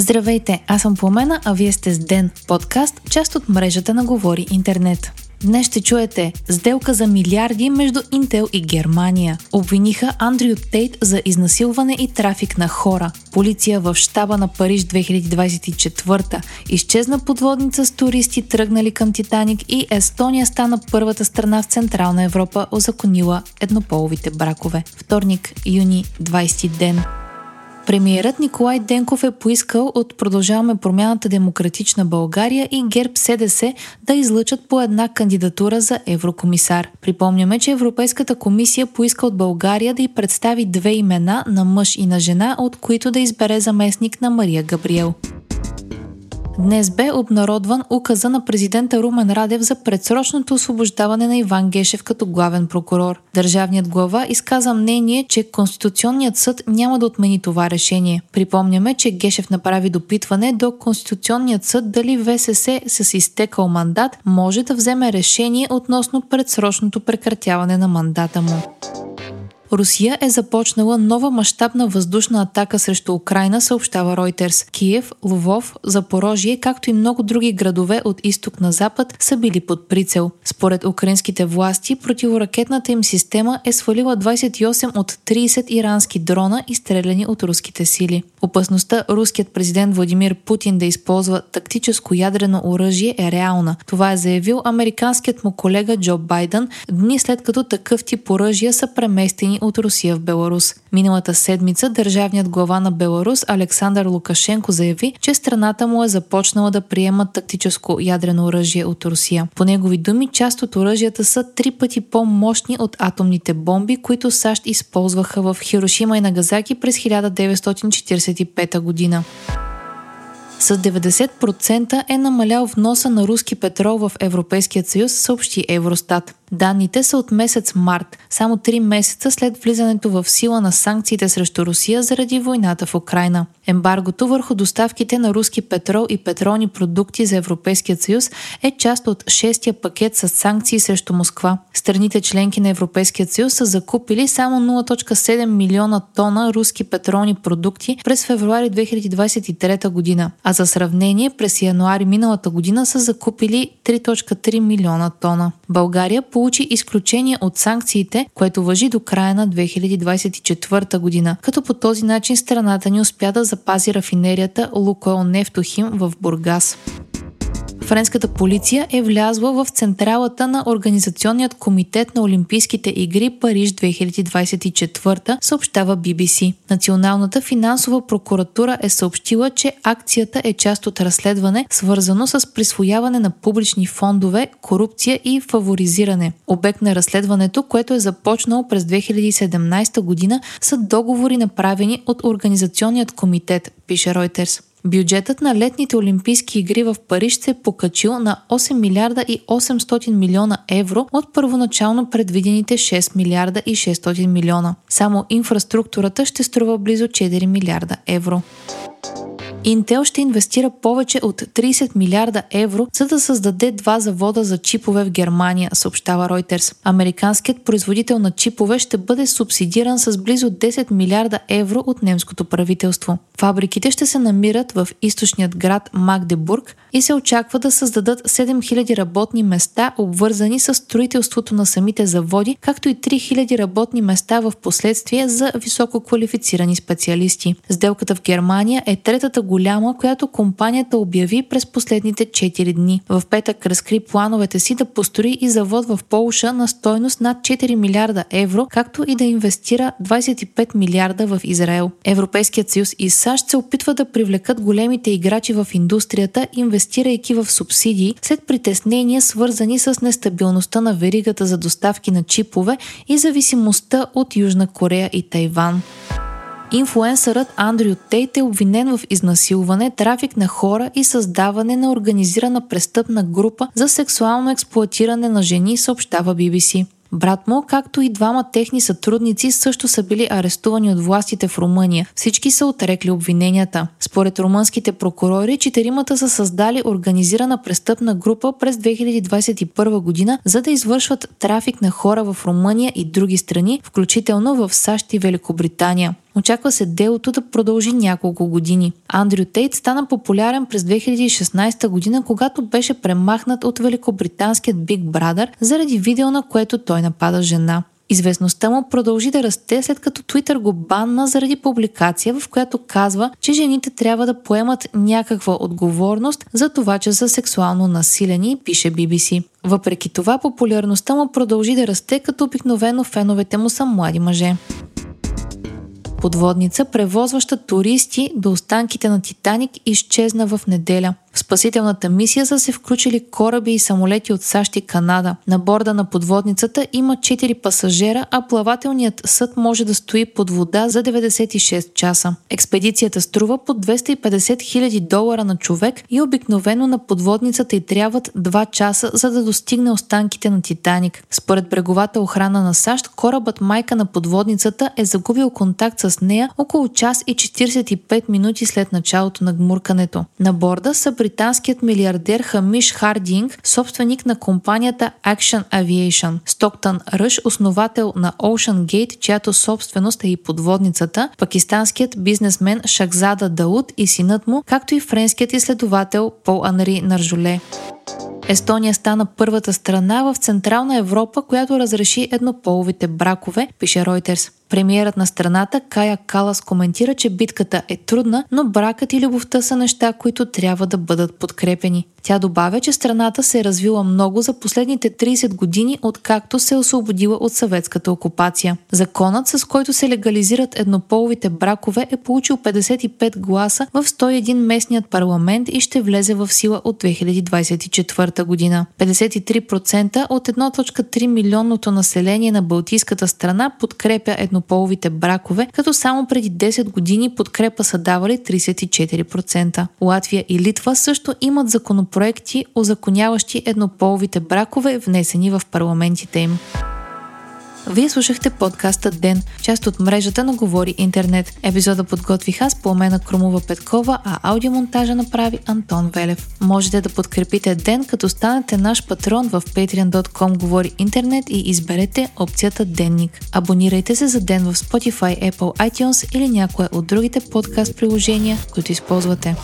Здравейте, аз съм Пламена, а вие сте с Ден, подкаст, част от мрежата на Говори Интернет. Днес ще чуете сделка за милиарди между Интел и Германия. Обвиниха Андрю Тейт за изнасилване и трафик на хора. Полиция в щаба на Париж 2024. Изчезна подводница с туристи тръгнали към Титаник и Естония стана първата страна в Централна Европа озаконила еднополовите бракове. Вторник, юни, 20 ден. Премиерът Николай Денков е поискал от Продължаваме промяната Демократична България и ГЕРБ СДС да излъчат по една кандидатура за еврокомисар. Припомняме, че Европейската комисия поиска от България да й представи две имена на мъж и на жена, от които да избере заместник на Мария Габриел. Днес бе обнародван указа на президента Румен Радев за предсрочното освобождаване на Иван Гешев като главен прокурор. Държавният глава изказа мнение, че Конституционният съд няма да отмени това решение. Припомняме, че Гешев направи допитване до Конституционният съд дали ВСС с изтекал мандат може да вземе решение относно предсрочното прекратяване на мандата му. Русия е започнала нова мащабна въздушна атака срещу Украина, съобщава Ройтерс. Киев, Лвов, Запорожие, както и много други градове от изток на запад са били под прицел. Според украинските власти, противоракетната им система е свалила 28 от 30 ирански дрона, изстреляни от руските сили. Опасността руският президент Владимир Путин да използва тактическо ядрено оръжие е реална. Това е заявил американският му колега Джо Байден дни след като такъв тип оръжия са преместени от Русия в Беларус. Миналата седмица държавният глава на Беларус Александър Лукашенко заяви, че страната му е започнала да приема тактическо ядрено оръжие от Русия. По негови думи, част от оръжията са три пъти по-мощни от атомните бомби, които САЩ използваха в Хирошима и Нагазаки през 1945 година. С 90% е намалял вноса на руски петрол в Европейския съюз, съобщи Евростат. Данните са от месец март, само 3 месеца след влизането в сила на санкциите срещу Русия заради войната в Украина. Ембаргото върху доставките на руски петрол и петролни продукти за Европейския съюз е част от шестия пакет с санкции срещу Москва. Страните членки на Европейския съюз са закупили само 0.7 милиона тона руски петролни продукти през февруари 2023 година, а за сравнение през януари миналата година са закупили 3.3 милиона тона. България получи изключение от санкциите, което въжи до края на 2024 година, като по този начин страната ни успя да запази рафинерията Лукойл Нефтохим в Бургас. Френската полиция е влязла в централата на Организационният комитет на Олимпийските игри Париж 2024, съобщава BBC. Националната финансова прокуратура е съобщила, че акцията е част от разследване, свързано с присвояване на публични фондове, корупция и фаворизиране. Обект на разследването, което е започнало през 2017 година, са договори направени от Организационният комитет, пише Reuters. Бюджетът на летните Олимпийски игри в Париж се е покачил на 8 милиарда и 800 милиона евро от първоначално предвидените 6 милиарда и 600 милиона. Само инфраструктурата ще струва близо 4 милиарда евро. Intel ще инвестира повече от 30 милиарда евро, за да създаде два завода за чипове в Германия, съобщава Reuters. Американският производител на чипове ще бъде субсидиран с близо 10 милиарда евро от немското правителство. Фабриките ще се намират в източният град Магдебург и се очаква да създадат 7000 работни места, обвързани с строителството на самите заводи, както и 3000 работни места в последствие за високо квалифицирани специалисти. Сделката в Германия е третата голяма, която компанията обяви през последните 4 дни. В петък разкри плановете си да построи и завод в Полша на стойност над 4 милиарда евро, както и да инвестира 25 милиарда в Израел. Европейският съюз и САЩ се опитват да привлекат големите играчи в индустрията, инвестирайки в субсидии след притеснения, свързани с нестабилността на веригата за доставки на чипове и зависимостта от Южна Корея и Тайван. Инфуенсърът Андрю Тейт е обвинен в изнасилване, трафик на хора и създаване на организирана престъпна група за сексуално експлуатиране на жени, съобщава BBC. Брат му, както и двама техни сътрудници, също са били арестувани от властите в Румъния. Всички са отрекли обвиненията. Според румънските прокурори, четиримата са създали организирана престъпна група през 2021 година, за да извършват трафик на хора в Румъния и други страни, включително в САЩ и Великобритания. Очаква се делото да продължи няколко години. Андрю Тейт стана популярен през 2016 година, когато беше премахнат от великобританският Big Brother заради видео, на което той напада жена. Известността му продължи да расте след като Twitter го банна заради публикация, в която казва, че жените трябва да поемат някаква отговорност за това, че са сексуално насилени, пише BBC. Въпреки това, популярността му продължи да расте, като обикновено феновете му са млади мъже подводница, превозваща туристи до останките на Титаник, изчезна в неделя. Спасителната мисия са се включили кораби и самолети от САЩ и Канада. На борда на подводницата има 4 пасажера, а плавателният съд може да стои под вода за 96 часа. Експедицията струва под 250 000 долара на човек и обикновено на подводницата й трябват 2 часа, за да достигне останките на Титаник. Според бреговата охрана на САЩ, корабът майка на подводницата е загубил контакт с нея около час и 45 минути след началото на гмуркането. На борда са британският милиардер Хамиш Хардинг, собственик на компанията Action Aviation, Стоктън Ръш, основател на Ocean Gate, чиято собственост е и подводницата, пакистанският бизнесмен Шахзада Дауд и синът му, както и френският изследовател Пол Анри Наржоле. Естония стана първата страна в Централна Европа, която разреши еднополовите бракове, пише Reuters. Премиерът на страната Кая Калас коментира, че битката е трудна, но бракът и любовта са неща, които трябва да бъдат подкрепени. Тя добавя, че страната се е развила много за последните 30 години, откакто се е освободила от съветската окупация. Законът, с който се легализират еднополовите бракове, е получил 55 гласа в 101 местният парламент и ще влезе в сила от 2024 година. 53% от 1.3 милионното население на Балтийската страна подкрепя едно еднополовите бракове, като само преди 10 години подкрепа са давали 34%. Латвия и Литва също имат законопроекти, озаконяващи еднополовите бракове, внесени в парламентите им. Вие слушахте подкаста Ден, част от мрежата на Говори Интернет. Епизода подготвих аз по на Кромова Петкова, а аудиомонтажа направи Антон Велев. Можете да подкрепите Ден, като станете наш патрон в patreon.com Говори Интернет и изберете опцията Денник. Абонирайте се за Ден в Spotify, Apple, iTunes или някое от другите подкаст приложения, които използвате.